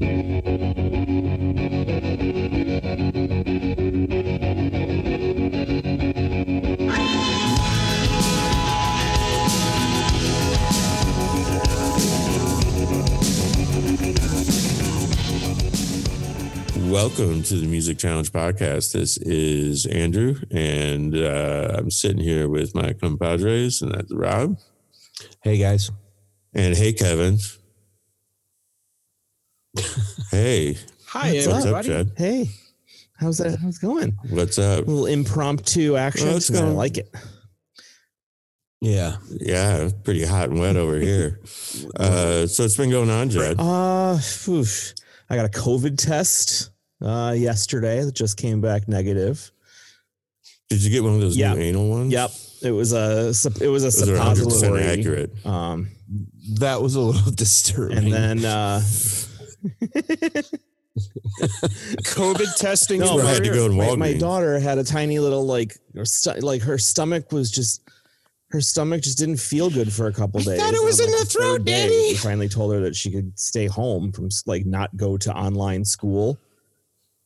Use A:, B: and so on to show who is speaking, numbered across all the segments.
A: Welcome to the Music Challenge podcast. This is Andrew, and uh, I'm sitting here with my compadres, and that's Rob.
B: Hey guys.
A: And hey, Kevin. Hey.
C: Hi,
A: What's up,
C: everybody.
A: Jed?
B: Hey. How's that? How's it going?
A: What's up?
B: A little impromptu action.
A: Oh, it's
B: tonight. I
A: going-
B: like it.
C: Yeah.
A: Yeah, it's pretty hot and wet over here. Uh, so it's been going on, Jed.
B: Uh, oof. I got a COVID test uh, yesterday that just came back negative.
A: Did you get one of those
B: Yeah.
A: new anal ones?
B: Yep, it was a it was a
A: Those are 100%
B: suppository.
A: accurate.
B: Um,
C: That was a little disturbing.
B: and then uh,
C: COVID testing.
B: no,
A: I
B: my,
A: had to go to
B: my, my daughter had a tiny little like her like her stomach was just her stomach just didn't feel good for a couple
C: I
B: days.
C: thought it was
B: And
C: in
B: on,
C: the
B: third
C: throat,
B: day,
C: Daddy.
B: We finally told her that she could stay home from like not go to online school,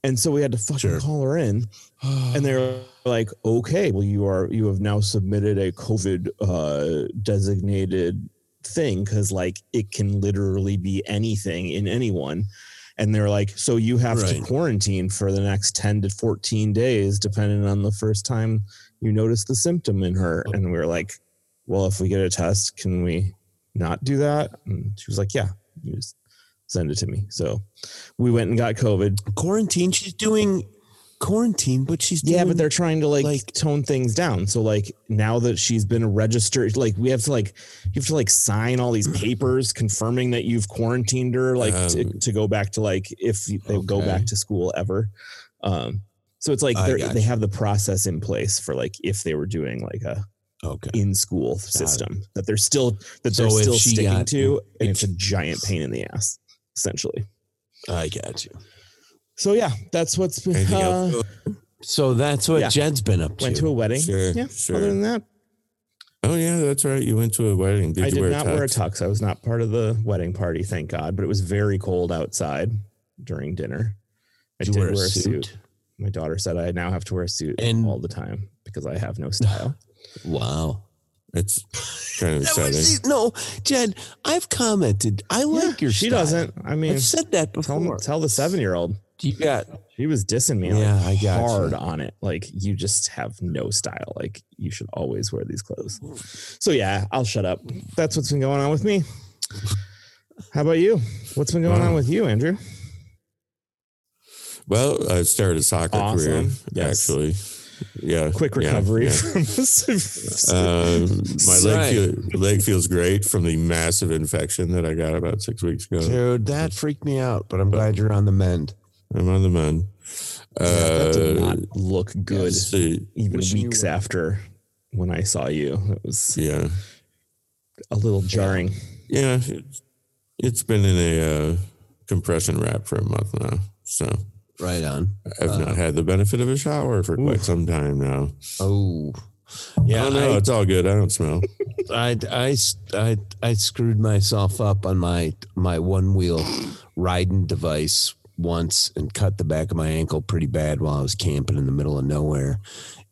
B: and so we had to fucking
C: Sure.
B: call her in. and they're like, okay, well, you are you have now submitted a COVID uh, designated thing because like it can literally be anything in anyone. And they're like, so you have to quarantine for the next 10 to 14 days, depending on the first time you notice the symptom in her. And we are like, well, if we get a test, can we not do that? And she was like, yeah, you just send it to me. So we went and got COVID.
C: quarantine. She's doing quarantine, but she's
B: Yeah,
C: doing,
B: but they're trying to like,
C: like-
B: tone things down. So like now that she's been registered, like we have to like you have to like sign all these papers confirming that you've quarantined her, like to,
A: Um,
B: to go back to like if they go back to school ever. Um, so it's like they're- they have the process in place for like if they were doing like a
C: okay.
B: in school system that they're still that
C: So
B: they're still sticking
C: got-
B: to,
C: if
B: it's a giant pain in the ass, essentially.
C: I got you.
B: So yeah, that's what's been. Uh.
C: So that's what
B: Yeah.
C: Jed's been up to.
B: went to a wedding.
A: Sure,
B: yeah.
A: sure.
B: Other than that,
A: Oh yeah, that's right. You went to a wedding. Did
B: I
A: you
B: did
A: wear
B: not
A: a
B: wear a
A: tux?
B: tux. I was not part of the wedding party, thank God. But it was very cold outside during dinner. I
C: Did
B: did
C: you
B: wear,
C: wear
B: a suit. My daughter said I now have to wear a suit
C: And-
B: all the time because I have no style.
C: Wow.
A: It's kind of
C: That was-
A: exciting.
C: no, Jed, I've commented. I like your
B: she
C: style.
B: doesn't. I mean,
C: I've said that
B: tell,
C: before.
B: tell the seven year old.
C: You got
B: She was dissing me
C: Yeah, I
B: like
C: got you.
B: hard on it. Like you just have no style. Like you should always wear these clothes. So yeah, I'll shut up. That's what's been going on with me. How about you? What's been going on with you, Andrew?
A: Well, I started a soccer career.
B: Yes.
A: Actually, yeah.
B: Quick recovery
A: yeah.
B: from this.
A: Um, my leg
C: Right.
A: feel, leg feels great from the massive infection that I got about six weeks ago.
C: dude. That freaked me out, but I'm glad you're on the mend.
A: I'm on the mend.
B: that did
A: Uh,
B: not look good
A: see,
B: even weeks after when I saw you. It was
A: yeah,
B: a little jarring.
A: yeah. It's, it's been in a uh, compression wrap for a month now, so
C: Right on.
A: I've
C: Uh,
A: not had the benefit of a shower for quite some time now.
C: Oh,
A: Yeah,
C: yeah.
A: no, it's all good. I don't smell.
C: I, I, I, I screwed myself up on my my one wheel riding device once and cut the back of my ankle pretty bad while I was camping in the middle of nowhere,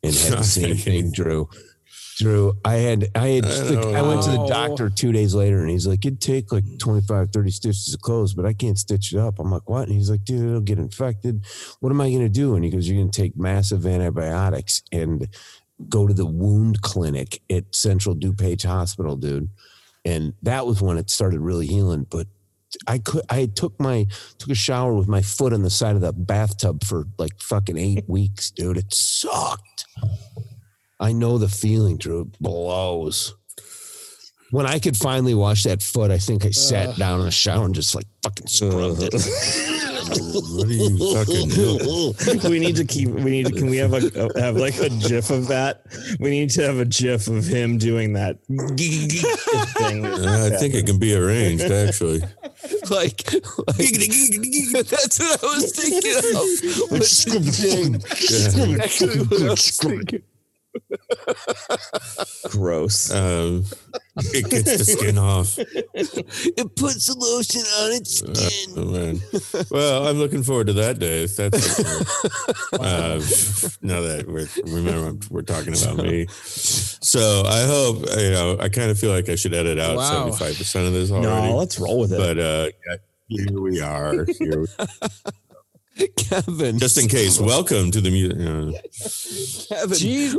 C: and had the same thing, Drew. Drew, I had I had
A: I
C: I, went to the doctor two days later and he's like, it'd take like 25, 30 stitches of clothes, but I can't stitch it up. I'm like, what? And he's like, dude, it'll get infected. What am I gonna do? And he goes, You're gonna take massive antibiotics and go to the wound clinic at Central DuPage Hospital, dude. And that was when it started really healing. But I could I took my took a shower with my foot on the side of the bathtub for like fucking eight weeks, dude. It sucked. I know the feeling, Drew. It blows. When I could finally wash that foot, I think I sat down in the shower and just like fucking scrubbed it.
A: what are you fucking doing?
B: we need to keep. We need to. Can we have a have like a GIF of that? We need to have a GIF of him doing that thing.
A: Uh, I think it can be arranged, actually.
C: like, like that's what I was thinking of. What's the thing?
A: Yeah.
C: Exactly what I was thinking.
B: Gross.
A: Um, It gets the skin off.
C: It puts the lotion on its
A: Oh. Well, I'm looking forward to that day. That's sure. uh, now that we're remember we're talking about me. So I hope you know. I kind of feel like I should edit out
D: Wow.
A: seventy five percent of this already.
B: No, let's roll with it.
A: but uh, here we are. Here we-
C: Kevin.
A: just in case. Welcome to the music.
C: Kevin.
D: Gee-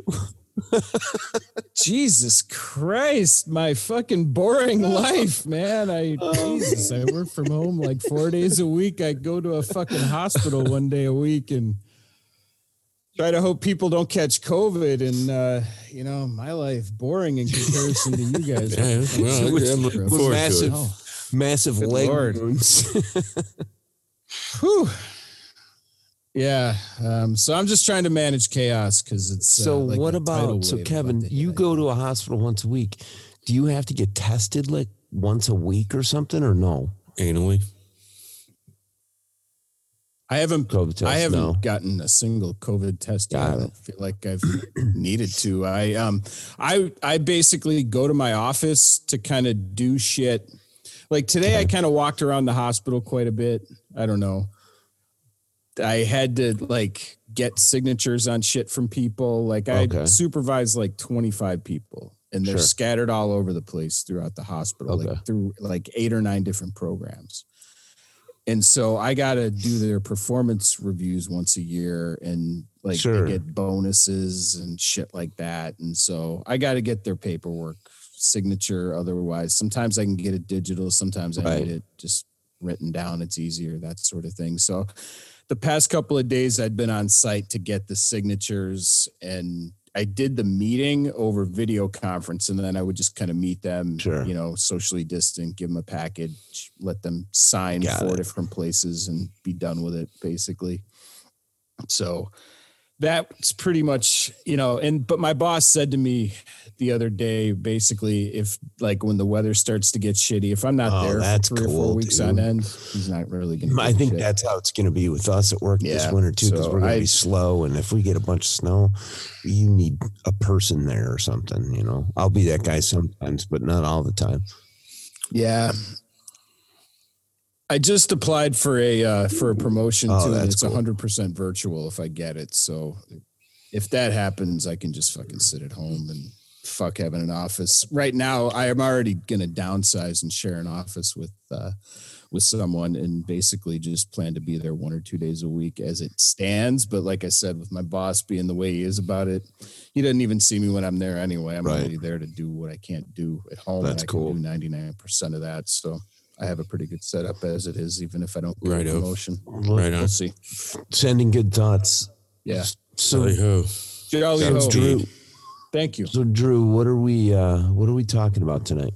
D: Jesus Christ, my fucking boring life, man. I Jesus, I work from home like four days a week. I go to a fucking hospital one day a week and try to hope people don't catch COVID. And uh, you know, my life boring in comparison to you guys.
A: Yeah, well,
D: With- with
C: massive-
D: Oh,
C: massive
D: Good
C: leg
D: Lord.
C: wounds.
D: whew. Yeah. Um, so I'm just trying to manage chaos because it's uh,
C: so
D: like
C: what about so Kevin? You go to a hospital once a week. Do you have to get tested like once a week or something, or no?
A: Anally,
D: I haven't
C: COVID test.
D: I haven't
C: no.
D: gotten a single COVID test. yet. I don't feel like I've needed to. I um I I basically go to my office to kind of do shit. Like today I kind of walked around the hospital quite a bit. I don't know. I had to like get signatures on shit from people. Like I
C: Okay.
D: supervise like 25 people and they're
C: Sure.
D: scattered all over the place throughout the hospital,
C: Okay.
D: like through like eight or nine different programs. And so I got to do their performance reviews once a year and like
C: Sure.
D: they get bonuses and shit like that. And so I got to get their paperwork signature. Otherwise, sometimes I can get it digital. Sometimes I
C: Right.
D: need it just written down. It's easier, that sort of thing. So the past couple of days I'd been on site to get the signatures and I did the meeting over video conference and then I would just kind of meet them,
C: Sure.
D: you know, socially distant, give them a package, let them sign
C: Got
D: four
C: it.
D: different places and be done with it basically. So that's pretty much, you know, and but my boss said to me the other day, basically, if like when the weather starts to get shitty, if I'm not
C: Oh,
D: there
C: that's
D: for three or
C: cool,
D: four weeks on end, he's not really gonna
C: I think
D: shit.
C: that's how it's going to be with us at work this winter too, because
D: so
C: we're going to
D: I-
C: be slow. And if we get a bunch of snow, you need a person there or something. You know, I'll be that guy sometimes, but not all the time.
D: Yeah. I just applied for a uh, for a promotion
C: Oh,
D: too, and
C: that's
D: it's
C: cool.
D: hundred percent virtual if I get it. So if that happens, I can just fucking sit at home and fuck having an office. Right now, I am already gonna downsize and share an office with uh, with someone, and basically just plan to be there one or two days a week as it stands. But like I said, with my boss being the way he is about it, he doesn't even see me when I'm there anyway. I'm
C: Right.
D: already there to do what I can't do at home. and
C: That's
D: I
C: cool.
D: Ninety nine percent of that, so I have a pretty good setup as it is, even if I don't get a
A: Righto.
D: promotion.
A: right on.
D: We'll see.
C: Sending good thoughts.
D: Yeah,
C: So,
A: Hey ho.
D: Jolly ho.
A: good.
D: Thank you.
C: so Drew, what are we? uh What are we talking about tonight?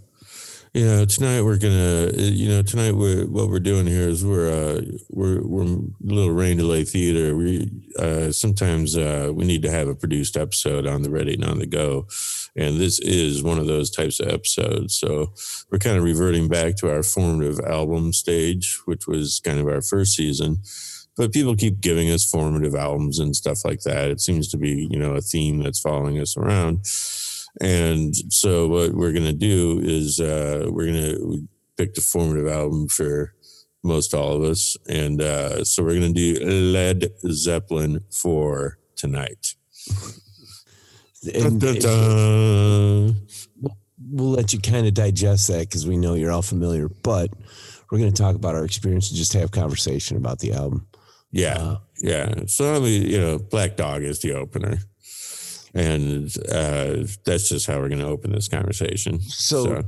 A: Yeah, tonight we're gonna, you know, tonight we're what we're doing here is we're uh we're we're a little rain delay theater. We uh sometimes uh we need to have a produced episode on the ready and on the go, and this is one of those types of episodes. So we're kind of reverting back to our formative album stage, which was kind of our first season. But people keep giving us formative albums and stuff like that. It seems to be, you know, a theme that's following us around. And so what we're gonna do is uh, we're gonna we picked a formative album for most all of us, and uh, so we're gonna do Led Zeppelin for tonight. Dun, dun, dun.
C: we'll let you kind of digest that because we know you're all familiar, but we're going to talk about our experience and just have conversation about the album.
A: Yeah,
C: Uh,
A: yeah. So I mean, you know, Black Dog is the opener, and uh, that's just how we're gonna open this conversation.
C: So,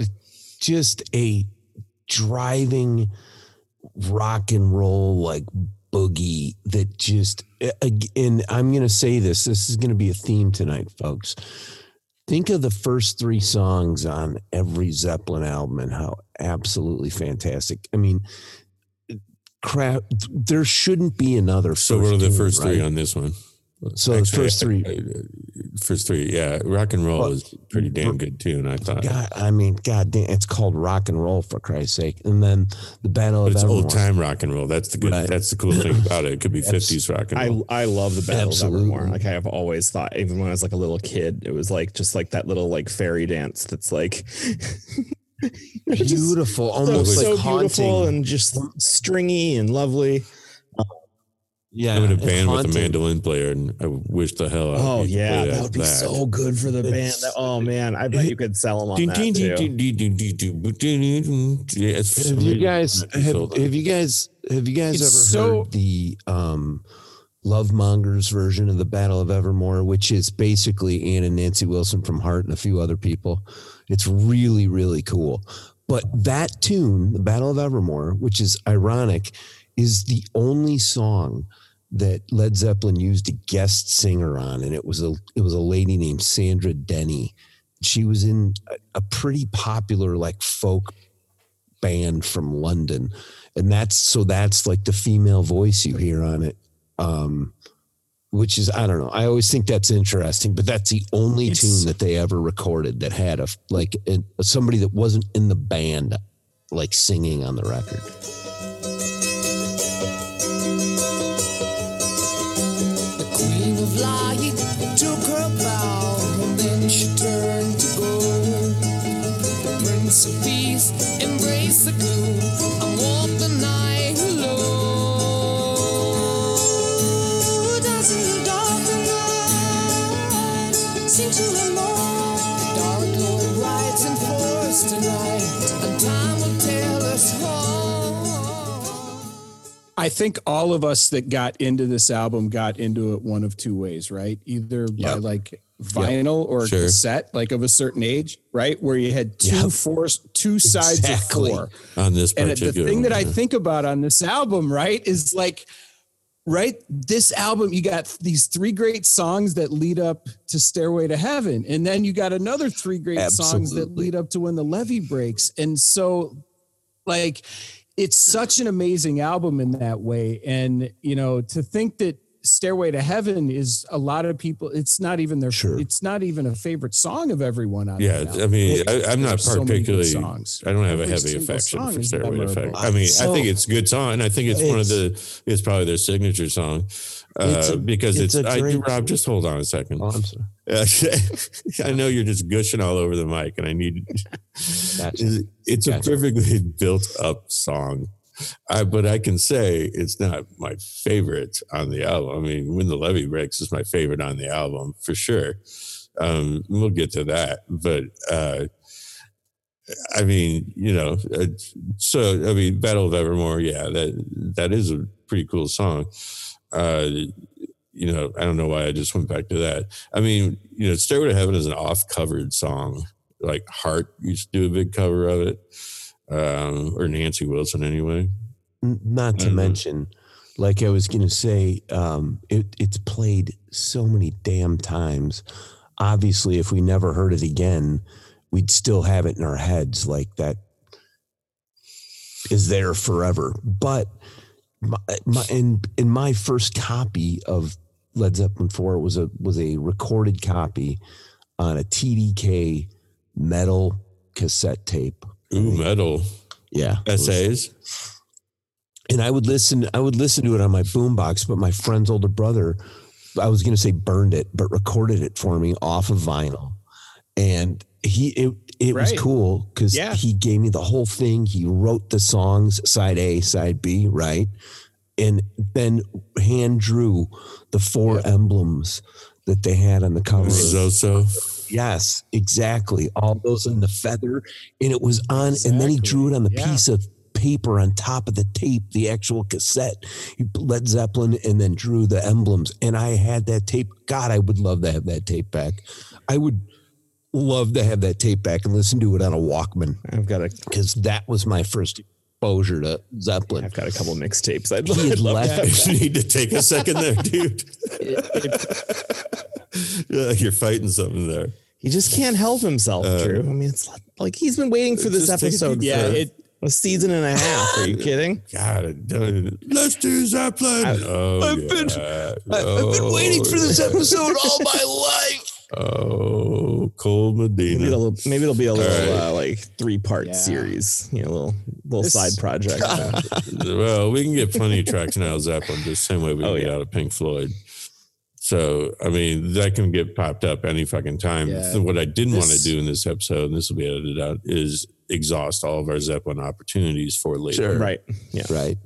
C: just a driving rock and roll like boogie that just and I'm going to say this this is going to be a theme tonight folks. Think of the first 3 songs on every Zeppelin album and how absolutely fantastic. I mean crap there shouldn't be another
A: so what are the first three
C: right?
A: on this one?
C: So the first three,
A: uh, first three, yeah, rock and roll
C: Well,
A: is pretty damn good tune. I thought,
C: God, I mean, God damn, it's called rock and roll for Christ's sake. And then the Battle
A: but
C: of
A: it's
C: Evermore.
A: old time rock and roll. That's the good.
C: Right.
A: That's the cool thing about it. It could be fifties rock and roll.
B: I love the Battle
C: Absolutely.
B: of Evermore. Like I have always thought, even when I was like a little kid, it was like just like that little like fairy dance that's like
C: Beautiful, almost
B: so
C: like haunting.
B: beautiful and just stringy and lovely.
C: Yeah,
A: I'm in a
C: it's
A: band with a mandolin player, and I wish the hell. out
B: Oh
A: you'd
B: yeah,
A: play
B: that would be so good for the band.
C: It's-
B: That- oh man, I bet you could sell them on that
A: ding, ding,
B: too.
C: Have you guys have, have you guys have you guys
D: It's
C: ever
D: so-
C: heard the um Love Mongers version of the Battle of Evermore, which is basically Ann and Nancy Wilson from Heart and a few other people. It's really, really cool. But that tune, the Battle of Evermore, which is ironic, is the only song that Led Zeppelin used a guest singer on, and it was a it was a lady named Sandra Denny. She was in a, a pretty popular like folk band from London, and that's so that's like the female voice you hear on it. Um, which is I don't know. I always think that's interesting, but that's the only
D: It's-
C: tune that they ever recorded that had a like a, somebody that wasn't in the band like singing on the record.
D: I think all of us that got into this album got into it one of two ways, right? Either by like vinyl or
A: Sure.
D: cassette, like of a certain age, right? Where you had two
C: Yep.
D: fours, two sides
C: Exactly.
D: of four.
A: on this particular.
D: And the thing that I think about on this album, right, is like, right, this album, you got these three great songs that lead up to Stairway to Heaven. And then you got another three great songs that lead up to When the Levee Breaks. And so, like, it's such an amazing album in that way. And, you know, to think that Stairway to Heaven is a lot of people, it's not even their,
C: Sure.
D: it's not even a favorite song of everyone on
A: yeah,
D: that
A: I
D: album.
A: mean, I, I'm not
D: There's so
A: particularly.
D: songs.
A: I don't have a heavy affection for Stairway to Heaven. I mean, I think it's a good song, and I think it's, one of the. It's probably their signature song,
C: It's
A: uh,
C: a-
A: because
C: it's
A: it's.
C: a
A: I, Rob, just hold on a second.
C: Oh, I'm sorry.
A: I know you're just gushing all over the mic, and I need.
C: Gotcha.
A: It's, it's a
C: Gotcha.
A: perfectly built up song, I, but I can say it's not my favorite on the album. I mean, "When the Levee Breaks" is my favorite on the album for sure. Um, we'll get to that, but uh, I mean, you know, uh, so I mean, "Battle of Evermore," yeah, that that is a pretty cool song. Uh, you know, I don't know why I just went back to that. I mean, you know, Stairway to Heaven is an off covered song. Like Heart used to do a big cover of it, um, or Nancy Wilson anyway.
C: Not to mention, like I was going to say, um, it, it's played so many damn times. Obviously, if we never heard it again, we'd still have it in our heads like that is there forever. But my, my in in my first copy of Led Zeppelin 4 was a was a recorded copy on a TDK metal cassette tape.
A: Ooh, metal
C: Yeah. it was-
A: essays.
C: and I would listen. I would listen to it on my boombox. But my friend's older brother, I was going to say burned it, but recorded it for me off of vinyl, and he it it was cool because
D: Yeah.
C: he gave me the whole thing. He wrote the songs, side A, side B, right, and then hand drew the four emblems that they had on the cover.
A: Zoso.
C: Yes, exactly. All those in the feather, and it was on, and then he drew it on the
D: yeah.
C: piece of paper on top of the tape, the actual cassette. He Led Zeppelin, and then drew the emblems. And I had that tape. God, I would love to have that tape back. I would love to have that tape back and listen to it on a Walkman
B: I've got a
C: because that was my first exposure to Zeppelin.
B: I've got a couple mixtapes. I'd,
C: He
B: I'd love to
C: left-
B: have
A: You need to take a second there, dude. you're fighting something there.
B: He just can't help himself,
A: Uh,
B: Drew. I mean, it's like, like he's been waiting for this
A: just take a
B: episode.
D: Yeah,
B: for,
D: it
B: A season and a half. Are you kidding?
A: God, let's do Zeppelin.
B: I,
A: oh,
C: I've, been-
A: yeah.
C: I, have been waiting for this
A: Oh,
C: episode all my life.
A: Oh, Cole
B: Maybe
A: Medina.
B: it'll maybe it'll be a little
A: right.
B: uh, like three part
D: Yeah.
B: series. You know, little little
D: This-
B: side project.
A: well, we can get plenty of tracks now, of Zeppelin, the same way we
B: Oh,
A: get
B: yeah.
A: out of Pink Floyd. So, I mean, that can get popped up any fucking time.
D: Yeah.
A: So what I didn't want to do in this episode, and this will be edited out, is exhaust all of our Zeppelin opportunities for later.
C: Sure.
B: right. Yeah.
C: Right.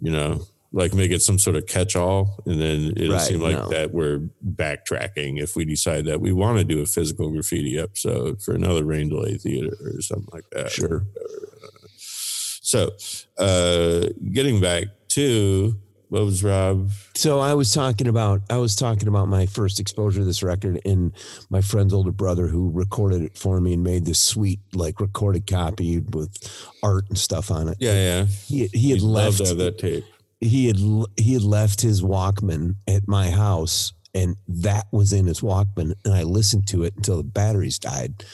A: You know, like make it some sort of catch all, and then it'll
C: Right,
A: seem like
C: no.
A: that we're backtracking if we decide that we want to do a physical graffiti episode for another rain delay theater or something like that.
C: Sure.
A: So, uh, getting back to what was Rob?
C: So I was talking about I was talking about my first exposure to this record and my friend's older brother who recorded it for me and made this sweet like recorded copy with art and stuff on it.
A: Yeah, yeah.
C: He he had
A: love
C: left
A: that tape.
C: He had he had left his Walkman at my house and that was in his Walkman and I listened to it until the batteries died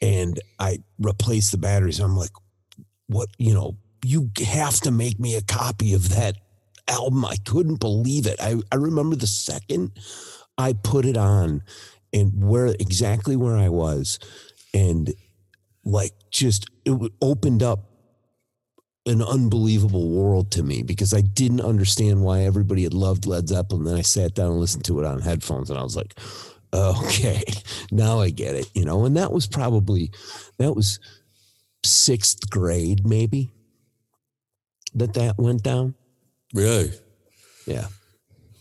C: and I replaced the batteries. I'm like, what you know, you have to make me a copy of that album. I couldn't believe it. I, I remember the second I put it on and where exactly where I was and like just it opened up an unbelievable world to me because I didn't understand why everybody had loved Led Zeppelin. Then I sat down and listened to it on headphones and I was like, okay, now I get it, you know, and that was probably, that was sixth grade, maybe that that went down.
A: Really?
C: Yeah.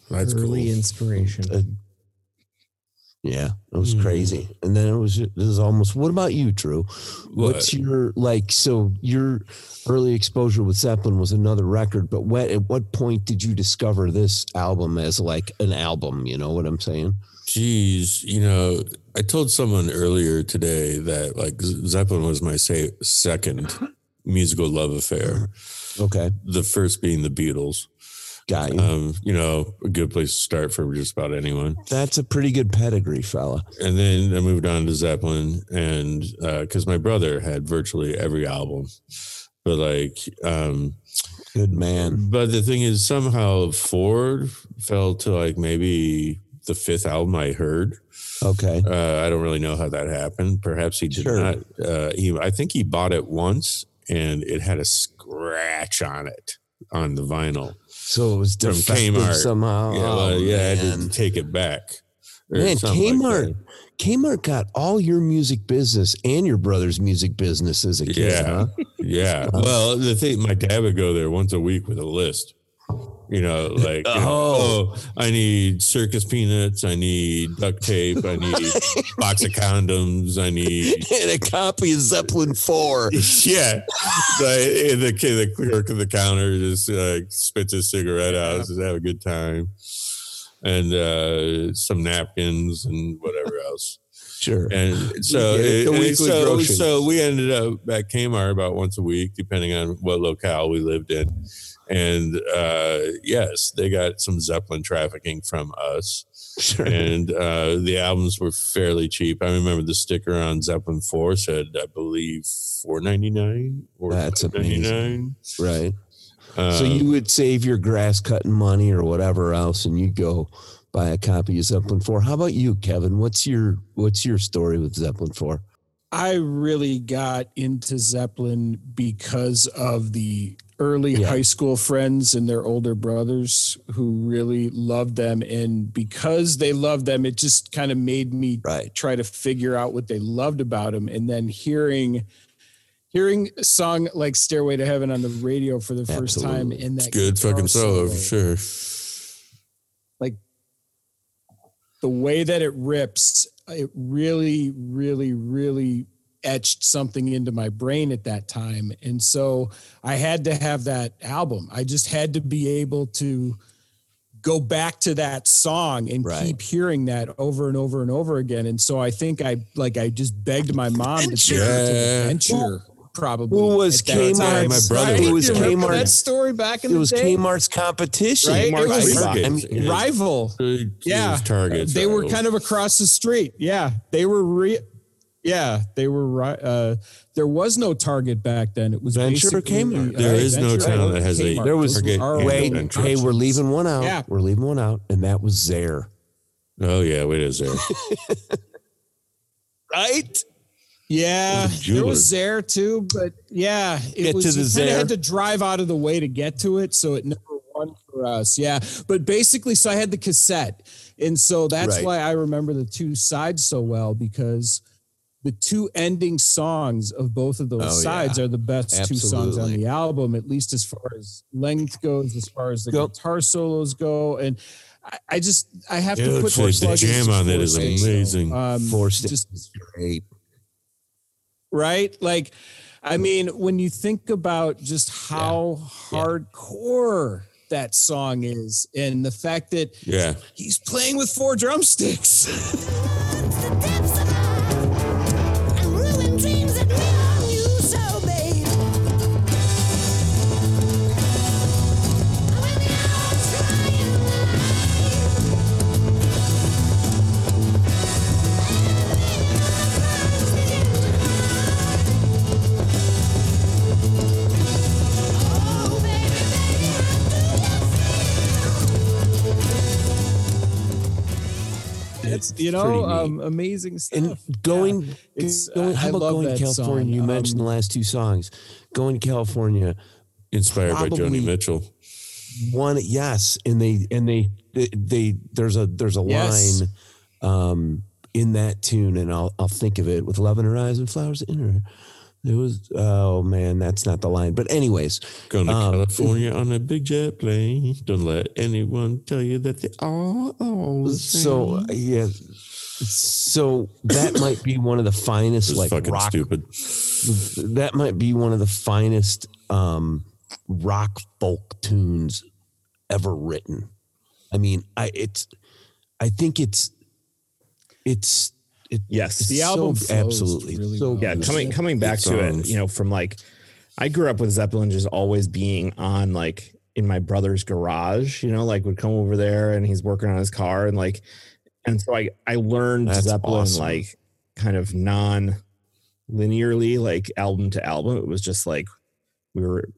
A: That's
B: Early
A: cool.
B: inspiration.
C: Uh, Yeah, it was
A: Hmm.
C: crazy. And then it was it was almost what about you, Drew? What's your like so your early exposure with Zeppelin was another record, but what at what point did you discover this album as like an album, you know what I'm saying?
A: Geez, you know, I told someone earlier today that like Zeppelin was my say second musical love affair.
C: Okay.
A: The first being the Beatles.
C: Got you.
A: Um, you know, a good place to start for just about anyone.
C: That's a pretty good pedigree, fella.
A: And then I moved on to Zeppelin, and because my brother had virtually every album, but like, um,
C: Good man.
A: but the thing is, somehow Four fell to like maybe the fifth album I heard.
C: Okay.
A: Uh, I don't really know how that happened. Perhaps he did
C: Sure.
A: not. Uh, he, I think he bought it once, and it had a scratch on it on the vinyl.
C: So it was
A: From Kmart.
C: somehow.
A: yeah, oh, well,
C: Oh,
A: yeah, I had to take it back.
C: Man,
A: like
C: Kmart,
A: that.
C: Kmart got all your music business and your brother's music business as a kid.
A: Yeah.
C: huh?
A: Yeah. Well, the thing, my dad would go there once a week with a list. You know, like, you know,
C: Oh.
A: oh, I need circus peanuts. I need duct tape. I need box of condoms. I need,
C: and a copy of Zeppelin 4.
A: yeah. The, the the clerk of the counter just uh, spits his cigarette out, says, have a good time. And uh, some napkins and whatever else.
C: Sure.
A: And so,
C: it,
A: and so,
C: groceries.
A: so we ended up at Kmart about once a week, depending on what locale we lived in. And uh, yes, they got some Zeppelin trafficking from us.
C: Sure.
A: And uh, the albums were fairly cheap. I remember the sticker on Zeppelin 4 said, I believe, four ninety nine or
C: That's
A: nine.
C: Right. So you would save your grass cutting money or whatever else, and you'd go buy a copy of Zeppelin Four. How about you, Kevin? What's your What's your story with Zeppelin Four?
D: I really got into Zeppelin because of the early
C: Yeah.
D: high school friends and their older brothers who really loved them. And because they loved them, it just kind of made me
C: Right.
D: try to figure out what they loved about them. And then hearing hearing a song like Stairway to Heaven on the radio for the first time in that
A: good fucking solo for sure.
D: like the way that it rips, it really, really, really etched something into my brain at that time. And so I had to have that album. I just had to be able to go back to that song and
C: Right.
D: keep hearing that over and over and over again. And so I think I like I just begged my mom to take me to
A: Yeah.
D: Adventure. Probably.
C: Who was
D: at that
C: Kmart?
A: My brother
C: Who
A: Right?
C: was
D: You remember
C: Kmart?
D: That story back in
C: It
D: the
C: was
D: day?
C: Kmart's competition.
D: Right? It was-
C: rival. I mean,
A: Yeah.
D: rival. Yeah.
A: Target.
D: They were kind of across the street. Yeah, they were re- Yeah, they were right. Uh, there was no Target back then. It was
C: Venture or
D: basically-
C: Kmart?
A: There
D: uh,
A: is no town that has a-
C: There was-
D: Those
A: Target
D: are
A: and
C: Wait,
A: Venture.
C: hey, we're leaving one out.
D: Yeah.
C: We're leaving one out, and that was Zayre.
A: Oh yeah, wait is there?
C: Right?
D: Yeah,
A: The
D: there was. Zayre too, but yeah, it
C: Get
D: was.
C: to the
D: you had to drive out of the way to get to it, so it never won for us. Yeah, but basically, so I had the cassette, and so that's
C: Right.
D: why I remember the two sides so well because the two ending songs of both of those
C: Oh,
D: sides
C: yeah.
D: are the best two songs on the album, at least as far as length goes, as far as the guitar solos go, and. I- I just I have to put
A: the jam on that is
D: so,
A: amazing.
D: Um,
C: Four
D: Sticks
C: Great.
D: Right? Like, I mean, when you think about just how hardcore that song is, and the fact that
A: Yeah.
D: he's playing with four drumsticks. It's you know, um, amazing stuff.
C: And going,
D: It's-
C: going
D: I
C: how about going to California?
D: song.
C: You
D: Um,
C: mentioned the last two songs. Going to California,
A: Inspired by Joni Mitchell.
C: one yes, and they and they they, they there's a there's a
D: Yes.
C: line um in that tune, and I'll I'll think of it with love in her eyes and flowers in her. It was oh man, that's not the line. But anyways,
A: Going to
C: Um,
A: California on a big jet plane. Don't let anyone tell you that they are all the same.
C: so yeah, so that might be one of the finest like
A: fucking
C: rock
A: stupid.
C: that might be one of the finest um rock folk tunes ever written i mean i it's i think it's it's it,
B: Yes.
D: The album flows
C: absolutely.
D: really
C: so
D: well.
B: yeah coming coming back
A: Good
B: to it you know from like i grew up with zeppelin just always being on like in my brother's garage you know like would come over there and he's working on his car and like and so i i learned
C: That's
B: zeppelin
C: awesome.
B: like kind of non linearly like album to album. It was just like we were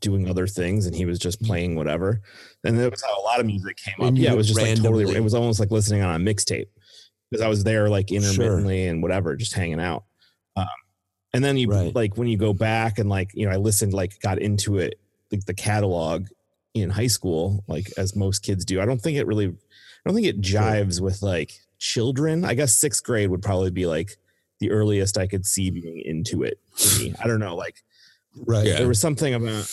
B: doing other things and he was just playing whatever. And that was how a lot of music came up.
C: And
B: yeah it was just like totally it was almost like listening on a mixtape because i was there like intermittently and whatever just hanging out. Um, and then you
C: Right.
B: like when you go back and like you know i listened like got into it like the catalog in high school like as most kids do. I don't think it really i don't think it jives with like children. I guess sixth grade would probably be like the earliest i could see being into it i don't know like
C: right.
A: Yeah.
B: there was something about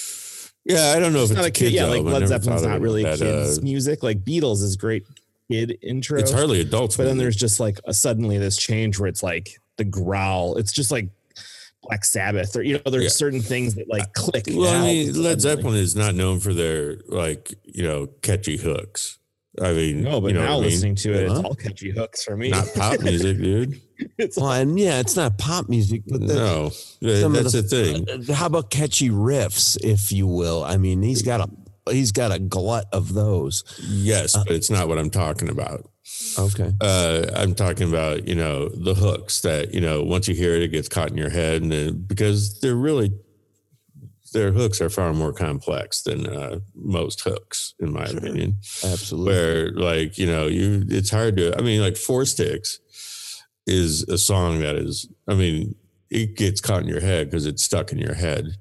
A: Yeah, I don't know if
B: it's
A: it's,
B: not a kid yeah like led zeppelin's not really kids
A: uh,
B: music. Like beatles is great kid intro
A: it's hardly adults.
B: but then there's just like a, suddenly this change where it's like the growl. It's just like Black Sabbath, or you know, there's
A: Yeah.
B: certain things that like click.
A: Well, I mean, Led. Zeppelin is not known for their like you know catchy hooks. I mean,
B: No, but
A: you know
B: now
A: what I mean?
B: listening to it, it's
C: Huh?
B: all catchy hooks for me.
A: not pop music, dude.
B: it's
C: well, and yeah it's not pop music but the,
A: no, Yeah,
C: some
A: that's the, thing.
C: uh, how about catchy riffs if you will i mean he's got a he's got a glut of those.
A: Yes, but it's not what I'm talking about.
C: okay.
A: Uh, I'm talking about you know the hooks that you know once you hear it, it gets caught in your head, and then, because they're really their hooks are far more complex than uh, most hooks, in my opinion.
C: absolutely.
A: Where like you know you it's hard to i mean like four sticks is a song that is i mean it gets caught in your head because it's stuck in your head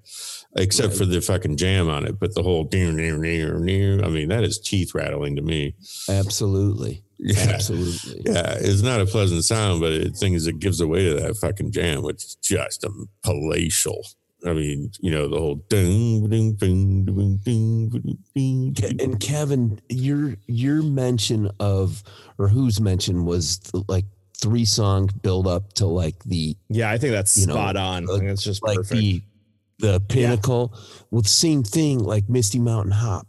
A: except for the fucking jam on it but the whole near near near near i mean that is teeth rattling to me.
C: Absolutely.
A: Yeah.
C: Absolutely.
A: Yeah it's not a pleasant sound but the thing is it gives away to that fucking jam which is just a palatial I mean, you know, the whole ding, ding, ding, ding, ding, ding, ding,
C: Ke- and Kevin, your your mention of or whose mention was like three song build up to like the
B: yeah, I think that's
C: You know,
B: spot on. I
C: uh,
B: think it's just
C: like
B: perfect.
C: the the pinnacle with same thing like Misty Mountain Hop.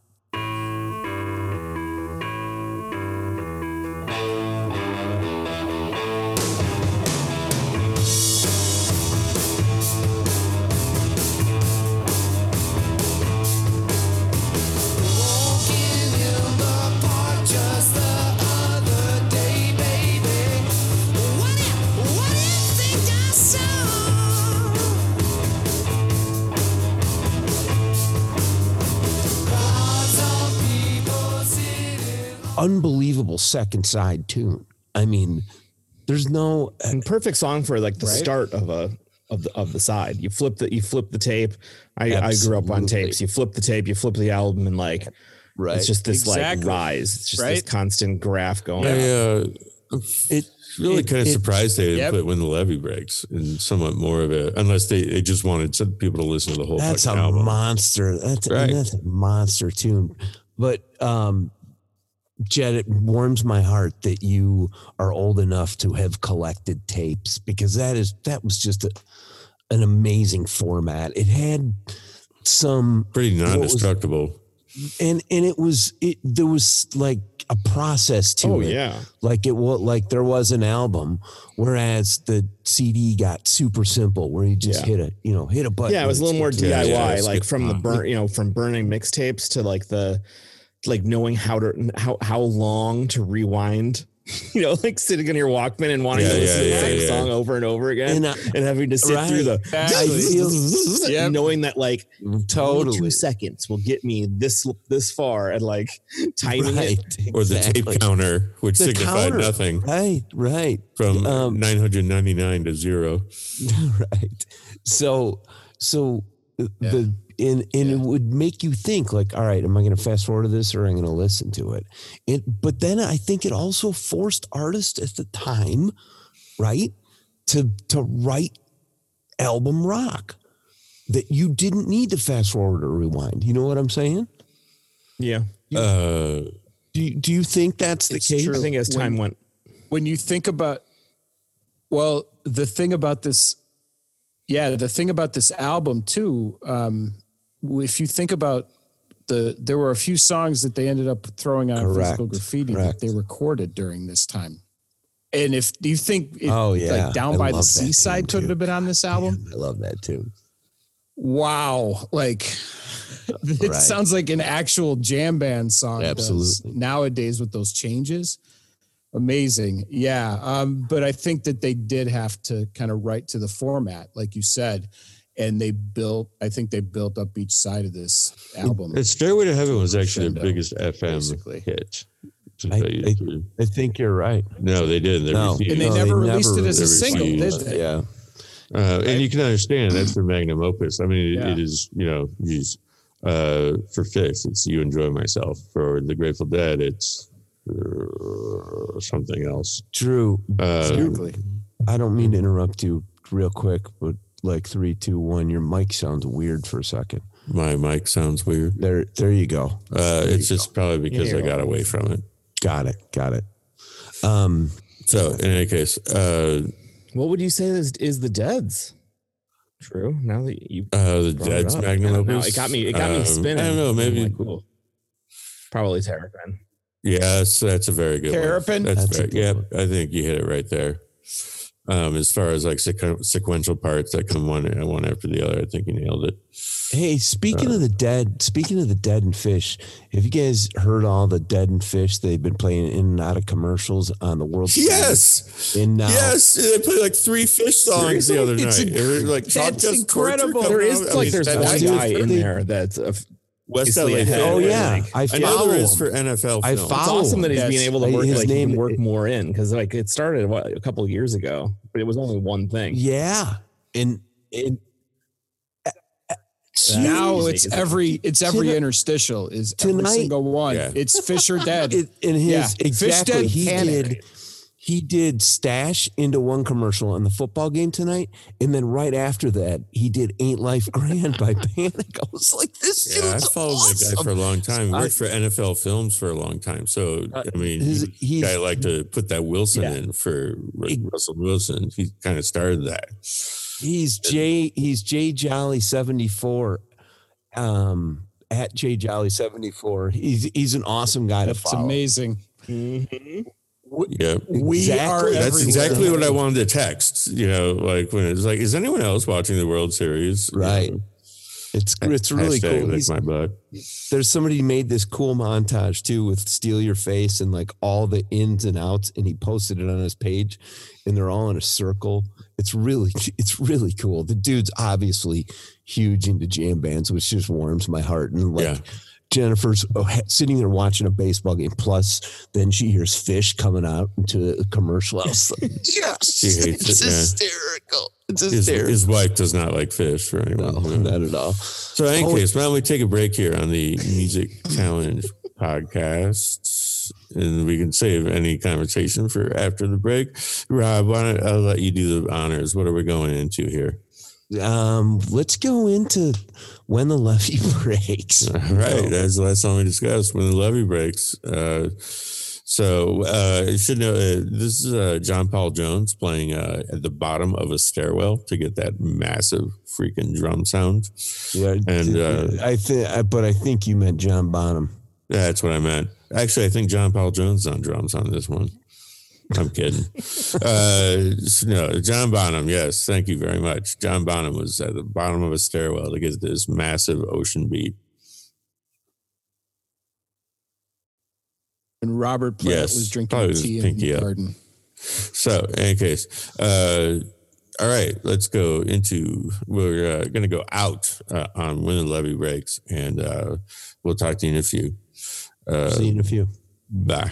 C: Second side tune. I mean, there's no
B: and perfect song for like the
D: Right?
B: start of a of the of the side. You flip the you flip the tape. I, I grew up on tapes. You flip the tape, you flip the album, and like
C: right.
B: it's just this
D: Exactly.
B: like rise. It's just this constant graph going.
A: I, uh,
C: it
A: really
C: it-
A: kind of
C: it-
A: surprised they didn't
D: Yep.
A: put when the levee breaks and somewhat more of it, unless they, they just wanted some people to listen to the whole
C: That's a
A: fucking album.
C: monster. That's
A: Right.
C: that's a monster tune. But um Jed, it warms my heart that you are old enough to have collected tapes because that is that was just a, an amazing format. It had some
A: Pretty non-destructible.
C: and and it was it there was like a process to it.
B: Oh
C: it.
B: yeah.
C: like it was like there was an album whereas the cd got super simple where you just
B: Yeah.
C: hit a you know hit a button
B: Yeah, it was a little more DIY,
A: yeah,
B: like from the uh-huh. burn, you know, from burning mixtapes to like the like knowing how to how how long to rewind. You know, like sitting on your Walkman and wanting
A: Yeah,
B: to
A: yeah,
B: listen to the
A: yeah,
B: same
A: yeah.
B: song over and over again,
C: And
B: and, having to sit through the
D: Exactly. Yep.
B: knowing that like
C: totally
B: two seconds will get me this this far, and like timing it.
C: right
A: Or the tape counter, which
C: The
A: signified
C: counter.
A: nothing
C: right right
A: from
C: Um,
A: 999 to zero.
C: right so so the and and it would make you think like all right am i going to fast forward to this or am i going to listen to it? It but then i think it also forced artists at the time right to to write album rock that you didn't need to fast forward or rewind. You know what i'm saying?
B: Yeah,
A: Uh,
C: do you, do you think that's the case
D: true.
B: I think as time
D: When-
B: went,
D: when you think about well the thing about this yeah the thing about this album too um if you think about the there were a few songs that they ended up throwing on
C: Correct.
D: physical graffiti
C: Correct.
D: that they recorded during this time and if do you think it,
C: Oh, yeah.
D: like down
C: I
D: by the
C: love that tune,
D: seaside could have been on this album
C: i love that too
D: wow like it
C: Right.
D: sounds like an actual jam band song
C: Absolutely.
D: nowadays with those changes amazing yeah um but i think that they did have to kind of write to the format like you said and they built i think they built up each side of this album
A: and Stairway to Heaven was actually the
D: Crescendo,
A: biggest FM
D: basically.
A: hit.
C: I-
A: tell you the
C: I- i think you're right
A: no, they didn't. They
C: No.
A: refused.
D: and they
C: No,
D: never
C: they
D: released
C: never
D: it as a single
A: it.
D: did they
C: yeah
A: Uh, and you can understand that's their magnum opus. I mean, it,
D: Yeah.
A: it is, you know, geez, uh, for Phish, it's You Enjoy Myself. For The Grateful Dead, it's uh, something else.
C: drew
A: Uh,
C: I don't mean to interrupt you real quick, but like three, two, one, your mic sounds weird for a second.
A: my mic sounds weird.
C: There, there you go.
A: Uh, it's just probably because I
B: Yeah.
A: got away from it.
C: Got it. Got it. Um,
A: So, in any case, uh,
B: what would you say is is the Dead's? True. Now that you
A: uh, The
B: brought it
A: Dead's
B: up.
A: magnum
B: Yeah,
A: opus.
B: no, it got me. It got me
A: um,
B: spinning.
A: I don't know. Maybe.
B: like, cool. Probably Terrapin.
A: Yes, that's a very good
D: Terrapin?
A: one. That's,
C: That's a
A: very,
C: good
A: yeah,
C: one.
A: I think you hit it right there. Um, as far as like sequ- sequential parts that come one one after the other, I think you nailed it.
C: hey, speaking of the dead, speaking of the dead and Phish, have you guys heard all the dead and Phish they've been playing in and out of commercials on the world?
A: Yes,
C: And now,
A: yes, they played like three Phish songs the other
D: It's
A: night.
D: inc-
A: It was like
D: that's incredible.
B: There is
A: out. I
B: like
A: mean,
B: there's
A: that-
B: one guy in there that's a,
A: West
B: basically
A: LA.
B: a
A: fan.
C: oh yeah,
B: think.
C: I
A: I know
C: follow
A: there is
C: him.
A: for NFL.
C: I
A: film.
C: follow
B: It's awesome that he's
D: Yes.
B: being able to work
C: his
B: like
C: name-
B: name, work more in because like it started what, a couple of years ago, but it was only one thing.
C: Yeah, and and
D: now it's every it's every
C: Tonight-
D: interstitial is every
C: Tonight-
D: single one
A: Yeah.
D: it's Fisher dead
C: it, in his
D: Yeah. Phish
C: exactly
D: Dead
C: he
D: Panic.
C: did he did stash into one commercial in the football game tonight and then right after that he did ain't life grand by panic i was like this
A: Yeah, I
C: dude's
A: followed that guy for a long time. He
C: I-
A: worked for NFL Films for a long time. So I mean,
C: his-
A: he- guy like to put that Wilson
C: Yeah.
A: in for like
C: He-
A: Russell Wilson. He kind of started that.
C: he's jay he's jay jolly 74 um at jay jolly 74 he's he's an awesome guy to
D: that's
C: follow
D: amazing
A: Yeah,
D: we
C: Exactly.
D: are
A: that's
D: everywhere.
A: exactly what I wanted to text. You know, like when it's like, is anyone else watching the World Series? You
C: Right.
A: know,
C: it's it's really cool
A: lick my butt.
C: there's somebody made this cool montage too with steal your face and like all the ins and outs and he posted it on his page and they're all in a circle it's really it's really cool the dude's obviously huge into jam bands which just warms my heart and like
A: Yeah.
C: Jennifer's uh, sitting there watching a baseball game. Plus, then she hears Phish coming out into a commercial. I was like, yes,
A: She hates
C: it's
A: it,
C: hysterical. It's
A: His,
C: hysterical.
A: his wife does not like Phish for anyone.
C: no,
A: who knows.
C: not at all.
A: So, in any
C: Oh,
A: case, why don't we take a break here on the Music Challenge podcast, and we can save any conversation for after the break. Rob, why don't I'll let you do the honors? What are we going into here?
C: Um, let's go into when the levee breaks.
A: Right, that's the last time we discussed when the levee breaks. Uh, so uh, you should know uh, this is uh, John Paul Jones playing uh, at the bottom of a stairwell to get that massive freaking drum sound.
C: Yeah,
A: And, uh,
C: I think, but I think you meant John Bonham.
A: Yeah, That's what I meant. Actually, I think John Paul Jones is on drums on this one. I'm kidding. uh, no, John Bonham. Yes, thank you very much. John Bonham was at the bottom of a stairwell to get this massive ocean beat.
D: And Robert Plant
A: Yes,
D: was drinking
A: was
D: tea in
A: pinky
D: the
A: up.
D: garden.
A: So, in any case, uh, all right, let's go into. We're uh, going to go out uh, on when the levee breaks, and uh, we'll talk to you in a few. Uh,
C: See you in a few.
A: bye.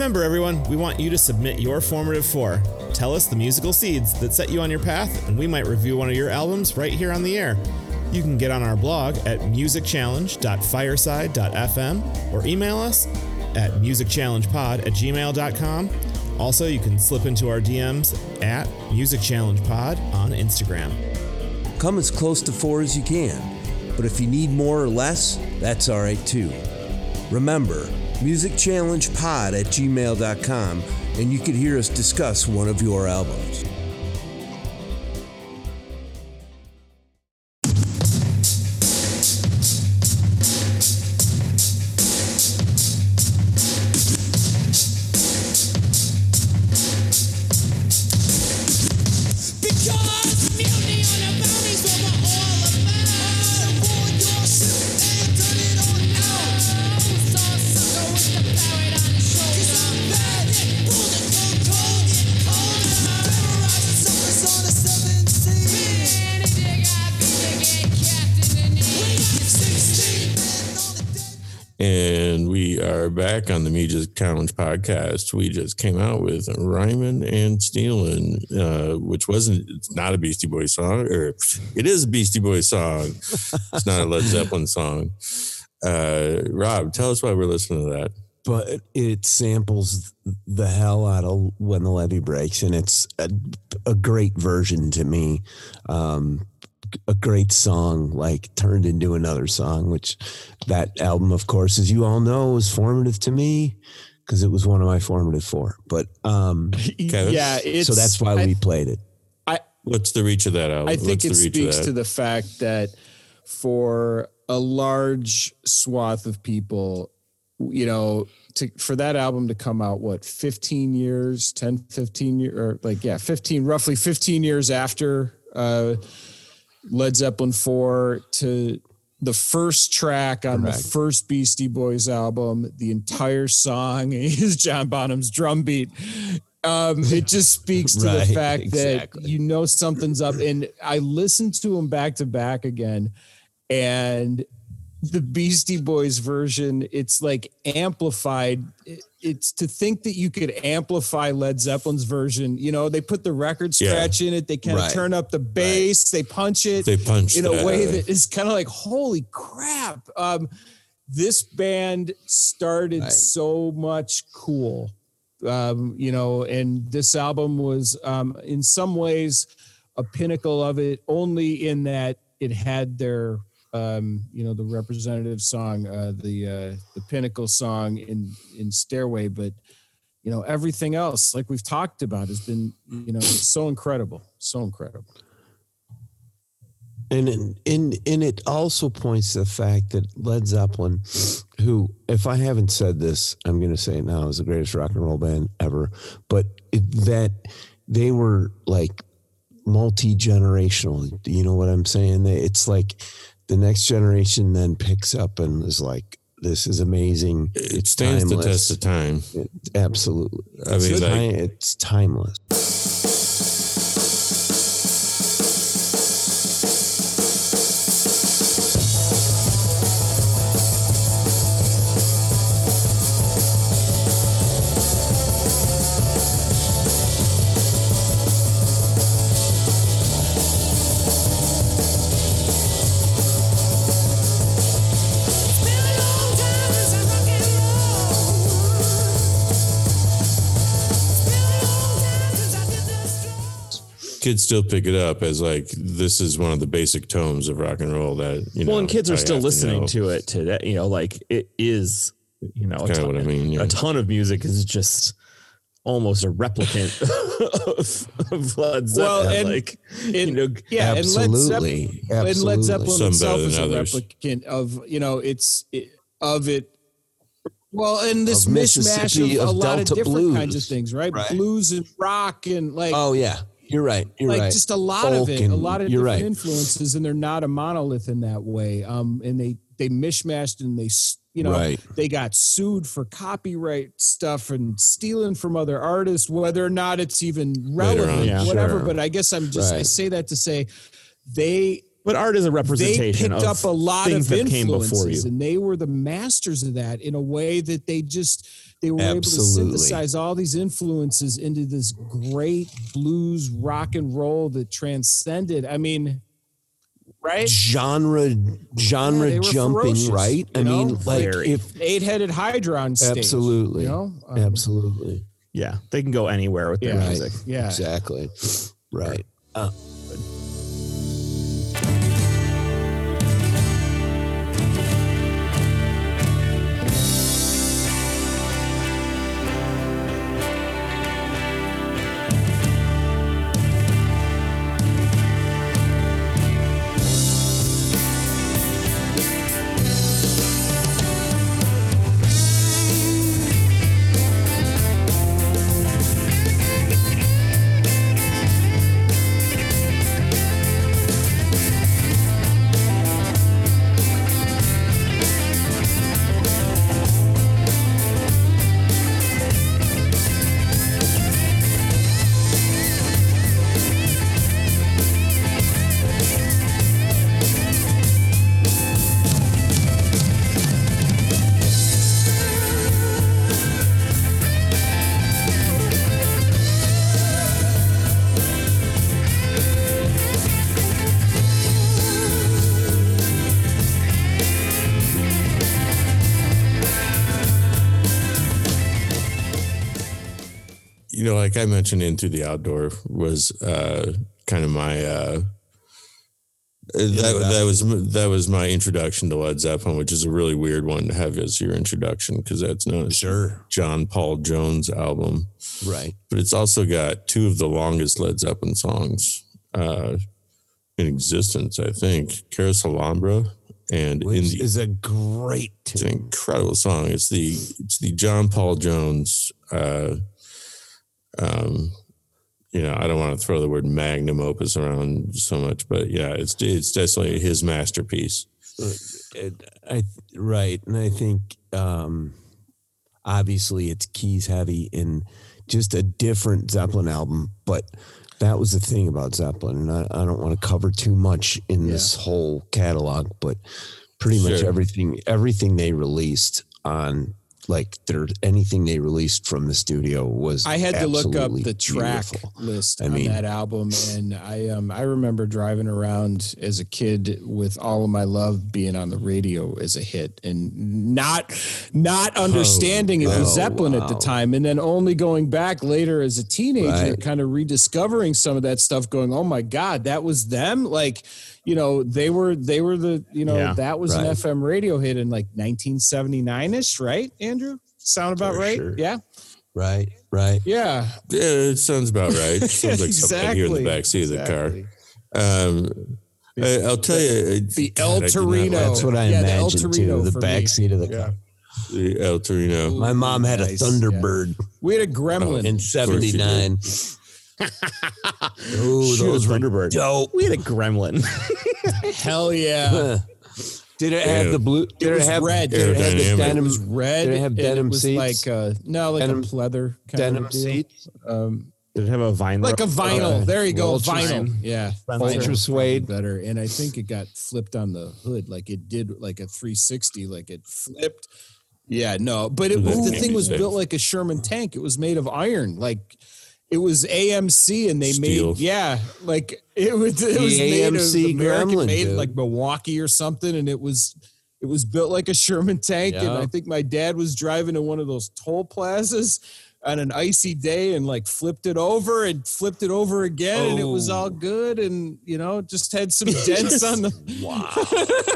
E: Remember, everyone, we want you to submit your formative four. Tell us the musical seeds that set you on your path, and we might review one of your albums right here on the air. You can get on our blog at musicchallenge.fireside.fm or email us at musicchallengepod at gmail.com. Also, you can slip into our DMs at musicchallengepod on Instagram.
F: Come as close to four as you can, but if you need more or less, that's all right too. Remember, musicchallengepod at gmail.com, and you could hear us discuss one of your albums.
A: Back on the Music Challenge podcast. We just came out with Rhymin and Stealin, uh, which wasn't, it's not a Beastie Boys song, or it is a Beastie Boys song. It's not a Led Zeppelin song. Uh, Rob, tell us why we're listening to that.
C: but it samples the hell out of when the levee breaks and it's a, a great version to me um a great song like turned into another song which that album of course as you all know was formative to me because it was one of my formative four but um
A: Kevin?
D: Yeah, it's
C: so that's why
D: I-
C: we played it I
A: What's the reach of that album?
D: I think
A: What's
D: it speaks to the fact that for a large swath of people, you know, to for that album to come out, what, 15 years, 10, 15 years, or like, yeah, 15, roughly 15 years after uh, Led Zeppelin 4 to the first track on the first Beastie Boys album, the entire song is John Bonham's drum beat. Um, it just speaks to the fact
C: exactly.
D: that you know something's up. And I listened to them back to back again, and the Beastie Boys version, it's like amplified. It's to think that you could amplify Led Zeppelin's version. You know, they put the record
A: Yeah.
D: scratch in it. They kind of
C: Right.
D: turn up the bass. They punch it
A: They punched
D: in a way that is kind of like, holy crap. Um, this band started
C: Right.
D: so much cool. Um, you know, and this album was um, in some ways a pinnacle of it, only in that it had their um, you know, the representative song, uh, the uh, the pinnacle song in in Stairway, but you know, everything else, like we've talked about, has been, you know, so incredible. So incredible.
C: And in, in and it also points to the fact that Led Zeppelin, who, if I haven't said this, I'm going to say it now, is the greatest rock and roll band ever. But it, that they were like multi generational. You know what I'm saying? It's like the next generation then picks up and is like, "This is amazing."
A: it stands the test of time.
C: It, absolutely.
A: I mean,
C: it's,
A: like-
C: it's timeless.
A: Kids still pick it up as like this is one of the basic tones of rock and roll that you know.
B: well, and kids
A: I
B: are still listening
A: know.
B: to, it today. You know, like it is. You know, a
A: Kinda
B: ton,
A: what I mean, yeah.
B: a ton of music is just almost a replicant of, of Led Zeppelin.
D: Well, and
B: like
D: it-
B: you know,
D: Yeah, and Led
C: Absolutely.
D: Zeppelin, and Led
C: Absolutely.
D: Zeppelin
A: Some
D: itself
A: better
D: is a replicant of you know it's it, of it. Well, and this
C: Of
D: mishmash of,
C: of
D: a lot of different kinds of things, right?
C: Right.
D: Blues and rock and like
C: Oh yeah, you're right. You're
D: like
C: right.
D: just a lot
C: Folk
D: of it, a lot of
C: you're
D: different
C: right.
D: influences, and they're not a monolith in that way. Um, and they they mishmashed and they you know
C: Right.
D: they got sued for copyright stuff and stealing from other artists, whether or not it's even
A: Later on,
D: relevant,
B: yeah.
D: whatever.
C: Sure.
D: But I guess I'm just I say that to say they
B: but art is a representation.
D: they
B: representation
D: picked
B: of
D: up a lot of
B: that came
D: influences
B: before you.
D: and they were the masters of that in a way that they just they were able to synthesize all these influences into this great blues rock and roll that transcended i mean right
C: genre genre
D: Yeah,
C: jumping, right? I
D: know?
C: mean, like
B: Very.
C: if
D: eight-headed hydra on stage
C: absolutely,
D: you know Um,
C: absolutely,
B: Yeah, they can go anywhere with their
D: Yeah.
B: music.
D: yeah
C: exactly, right.
A: you I mentioned, In Through the Out Door was uh, kind of my uh, that that was that was my introduction to Led Zeppelin, which is a really weird one to have as your introduction because that's known as
C: Sure.
A: John Paul Jones album,
C: Right.
A: but it's also got two of the longest Led Zeppelin songs uh, in existence. I think Carouselambra and in
C: Which
A: the
C: is a great
A: it's an incredible song. It's the it's the John Paul Jones. Uh, um, you know, I don't want to throw the word magnum opus around so much, but yeah, it's it's definitely his masterpiece.
C: It- I right, and I think um, obviously it's keys heavy and just a different Zeppelin album, but that was the thing about Zeppelin, and I, I don't want to cover too much in this whole catalog, but pretty much everything everything they released on like their anything they released from the studio was
D: I had to look up the track
C: beautiful.
D: list
C: I
D: on
C: mean-
D: that album, and I um I remember driving around as a kid with "All of My Love" being on the radio as a hit, and not not understanding it was
C: oh,
D: Zeppelin at the time, and then only going back later as a teenager,
C: Right.
D: kind of rediscovering some of that stuff, going, "Oh my God, that was them!" Like, you know, they were they were the you know
B: Yeah,
D: that was an. FM radio hit in like 1979 ish, right, Andrew? Sound about
C: For
D: right?
C: sure.
D: Yeah,
C: right right
D: yeah.
A: Yeah, it sounds about right. Sounds like something here in the back seat of the car. Um, I, I'll tell you,
D: The
A: God,
D: El
A: I did not
D: Torino.
C: that's what I
D: Yeah, El
C: imagined
D: Torino
C: too the
D: for
C: back
D: me.
C: seat of the
D: Yeah.
C: car
A: the El Torino.
C: my mom had a
D: Nice, yeah.
C: thunderbird
D: We had a gremlin.
C: in 79 Ooh,
B: She was
C: those were
B: Thunderbird.
C: dope
B: We had a gremlin.
D: Hell yeah.
C: did it have
A: Yeah.
C: the blue did
D: It was
C: have
D: red.
C: did it have the
A: Aerodynamic.
D: It was red.
C: Did it have
D: and
C: denim
D: it was
C: seats?
D: like uh no, like
C: Denim-
D: a pleather kind
C: denim
D: of
C: seats
D: Um,
B: Did it have a vinyl?
D: like a vinyl.
C: Uh,
D: there you go,
C: Ultra-
D: vinyl. Yeah,
B: Spencer.
C: Ultra suede.
D: better. And I think it got flipped on the hood, like it did, like a 360, like it flipped. Yeah, no, but it,
A: That
D: the thing was built like a Sherman tank. It was made of iron, like it was AMC, and they
A: Steel.
D: made yeah, like it was it
C: The
D: was made of American
C: Gremlin,
D: made
C: dude.
D: like Milwaukee or something, and it was it was built like a Sherman tank. And I think my dad was driving to one of those toll plazas on an icy day and like flipped it over and flipped it over again, and it was all good. And you know, just had some dents on the.
C: wow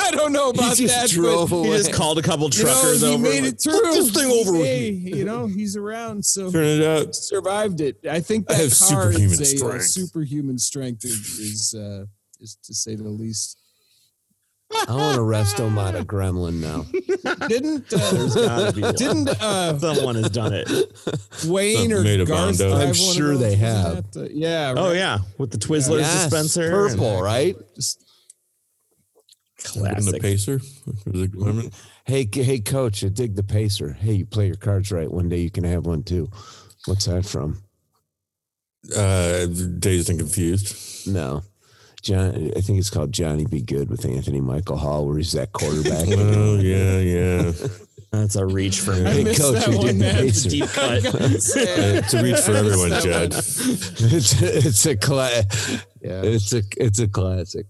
D: I don't know about
C: just
D: that.
C: drove
D: but,
B: He just called a couple
D: you know,
B: truckers
D: he
B: over.
D: made it through.
B: "Put this thing over with
D: Hey,
B: me."
D: You know, he's around, so
A: Turn it up.
D: survived it. I think
A: I
D: that
A: have
D: car
A: superhuman
D: is a uh,
A: strength.
D: superhuman strength is is, uh, is to say the least.
C: I want to rest him out of Gremlin now.
D: Didn't
B: There's
D: uh,
B: gotta be
D: didn't uh,
B: someone has done it.
D: Wayne or
A: Made
D: Garth?
A: Bondo.
C: I'm sure they have.
D: that, uh, yeah.
B: Oh yeah, with the Twizzlers
C: Yes,
B: dispenser.
C: purple,
B: and-
C: right?
D: Just
A: And the pacer. Was it Glenn?
C: Hey, hey, coach, I dig the pacer. Hey, you play your cards right. One day you can have one too. What's that from?
A: Uh, dazed and confused.
C: No, John. I think it's called Johnny Be Good with Anthony Michael Hall, where he's that quarterback.
A: Oh yeah, yeah.
B: That's a reach for
D: I
B: me.
C: Hey,
D: missed
C: coach,
D: that
C: you
D: one,
C: did the
D: man.
C: pacer.
B: Deep cut.
A: It's a reach for everyone, Judge.
C: it's a, it's a cla-
D: Yeah.
C: It's a it's a classic.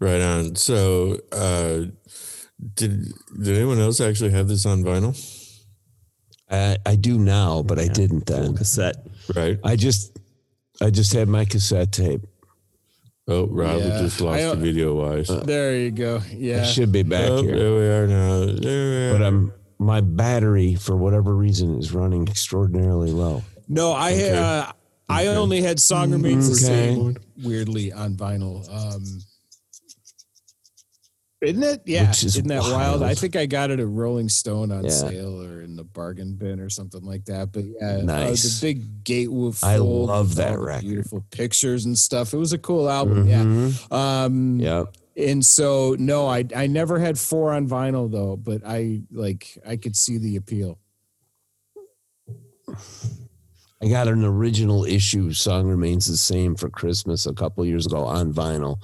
A: Right on. So, uh, did did anyone else actually have this on vinyl?
C: I, I do now, but I didn't then.
B: cassette.
A: Right.
C: I just I just had my cassette tape.
A: Oh, Rob, we
D: Yeah.
A: just lost
D: I-
A: the video wise.
D: there you go.
C: Yeah, I
D: Yeah.
C: should be back
A: Oh,
C: here.
A: there we are now. There we are.
C: but I'm my battery for whatever reason is running extraordinarily low.
D: No, I
A: Okay.
D: uh, I only had Song Remains the
C: Okay.
D: Same weirdly on vinyl. Um, isn't it? Yeah.
C: Is
D: Isn't that wild? I think I got it at Rolling Stone on
C: Yeah.
D: sale or in the bargain bin or something like that. But yeah, uh,
C: Nice.
D: the big gatefold.
C: I love that record.
D: Beautiful pictures and stuff. It was a cool album. Yeah.
C: Mhm.
D: Um,
C: Yeah.
D: and so no, I I never had four on vinyl though, but I like I could see the appeal.
C: I got an original issue. Song remains the same for Christmas a couple years ago on vinyl,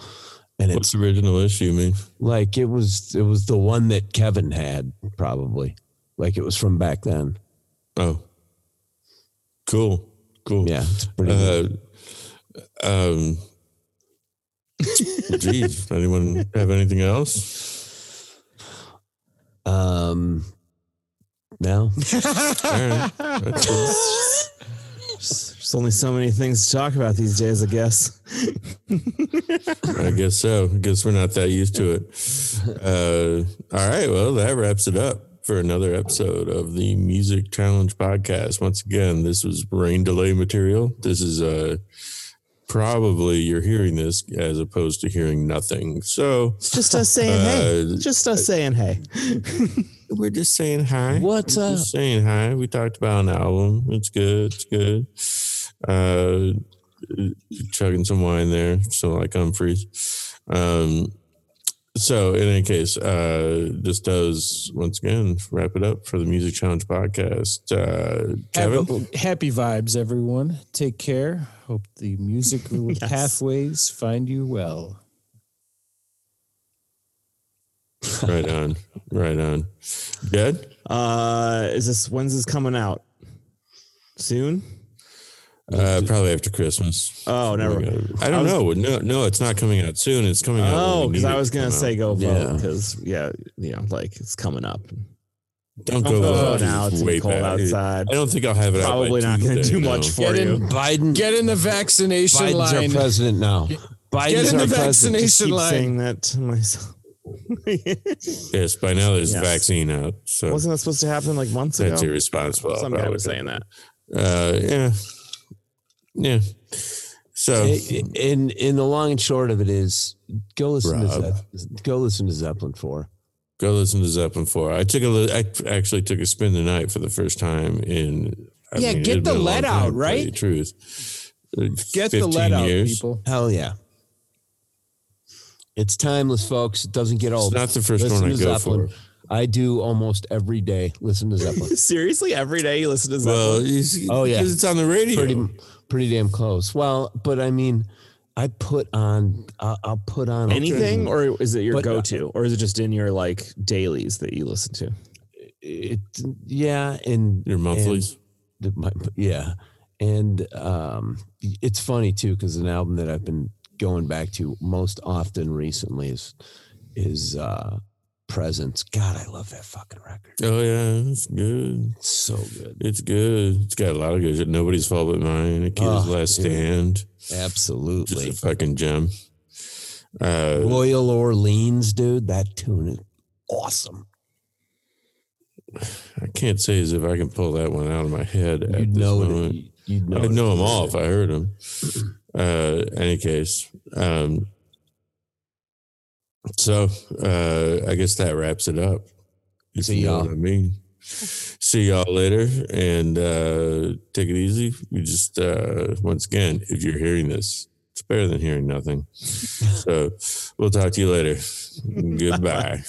C: and
A: What's
C: it's
A: the original issue mean?
C: like it was it was the one that Kevin had probably, like it was from back then.
A: Oh, cool, cool.
C: Yeah, it's pretty. good.
A: Uh, um, geez, anyone have anything else?
C: Um, no,
A: All right. That's cool.
B: There's only so many things to talk about these days, I guess.
A: I guess so. I guess we're not that used to it. Uh, all right. Well, that wraps it up for another episode of the Music Challenge podcast. Once again, this was rain delay material. This is uh, probably you're hearing this as opposed to hearing nothing. So
B: It's just us saying hey.
A: Uh,
B: Just us saying hey.
A: we're just saying hi.
C: What's
A: We're
C: up?
A: Just saying hi. We talked about an album. It's good. It's good. Uh, chugging some wine there, so like Humphreys. Um, so in any case, uh, this does once again wrap it up for the Music Challenge podcast. Uh, Kevin,
D: Happy, happy vibes, everyone. Take care. Hope the music
B: Yes.
D: pathways find you well.
A: right on, right on. Good.
B: Uh, is this when's this coming out? Soon?
A: Uh, probably after Christmas.
B: Oh, never.
A: I don't know. No, no, it's not coming out soon. It's coming out.
B: Oh, because I was gonna
A: come
B: say
A: out.
B: go vote because yeah, you know, like it's coming up.
A: Don't
B: Don't
A: go
B: go
A: vote.
B: vote now. It's
A: way
B: cold
A: back.
B: outside.
A: I don't think I'll have it. out
B: Probably not going to
A: Tuesday,
B: do
A: no.
B: much for
D: Get
B: you.
D: in-
C: Biden.
D: Get in the vaccination
C: Biden's
D: line.
C: our president now. Biden's
D: Get in
C: our
D: the
C: president.
D: vaccination
B: Keep
D: line.
B: saying that to myself.
A: Yes, by now there's
B: Yes.
A: vaccine out. So
B: Wasn't that supposed to happen like months
A: that's
B: ago?
A: irresponsible.
B: Some guy was saying that.
A: Uh, yeah, yeah. So
C: in in the long and short of it is go listen to
A: Rob.
C: Go listen to Zeppelin four.
A: go listen to Zeppelin four. I took a li- I actually took a spin the night for the first time in. I
D: Yeah,
A: mean,
D: get the
A: a long
D: lead
A: time,
D: out,
A: to tell you
D: right?
A: the Truth.
D: Get the
A: 15
D: lead out,
A: years.
D: people.
C: Hell yeah. It's timeless, folks. It doesn't get
A: It's
C: old.
A: not the first
C: Listen
A: one I go
C: Zeppelin.
A: for.
C: I do almost every day. Listen to Zeppelin.
B: Seriously, every day you listen to Zeppelin.
A: you-
C: Oh, yeah.
A: because it's on the radio.
C: pretty pretty damn close. Well, but I mean, I put on. I'll, I'll put on
B: Anything, or is it your
C: But-
B: go-to, or is it just in your like dailies that you listen to?
C: It, yeah, and
A: Your monthlies.
C: and my- yeah, and um, it's funny too because an album that I've been going back to most often recently is is uh, Presence. God, I love that fucking record.
A: Oh yeah, it's good.
C: It's so good.
A: It's good. It's got a lot of good shit. Nobody's fault but mine. Achilles
C: Oh,
A: last
C: dude.
A: stand. Just
C: Absolutely.
A: a fucking gem. Uh,
C: Royal Orleans, dude. That tune is awesome.
A: I can't say as if I can pull that one out of my head. this
C: know it. You'd know.
A: I'd know them all if I heard them. Uh, any case, um, so uh, I guess that wraps it up.
C: See
A: you know
C: y'all.
A: what I mean. See y'all later, and uh, take it easy. We just uh, once again, if you're hearing this, it's better than hearing nothing. so we'll talk to you later. Goodbye.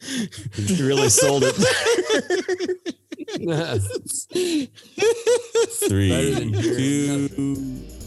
B: You really sold it.
A: Three,
C: Better than hearing
A: two,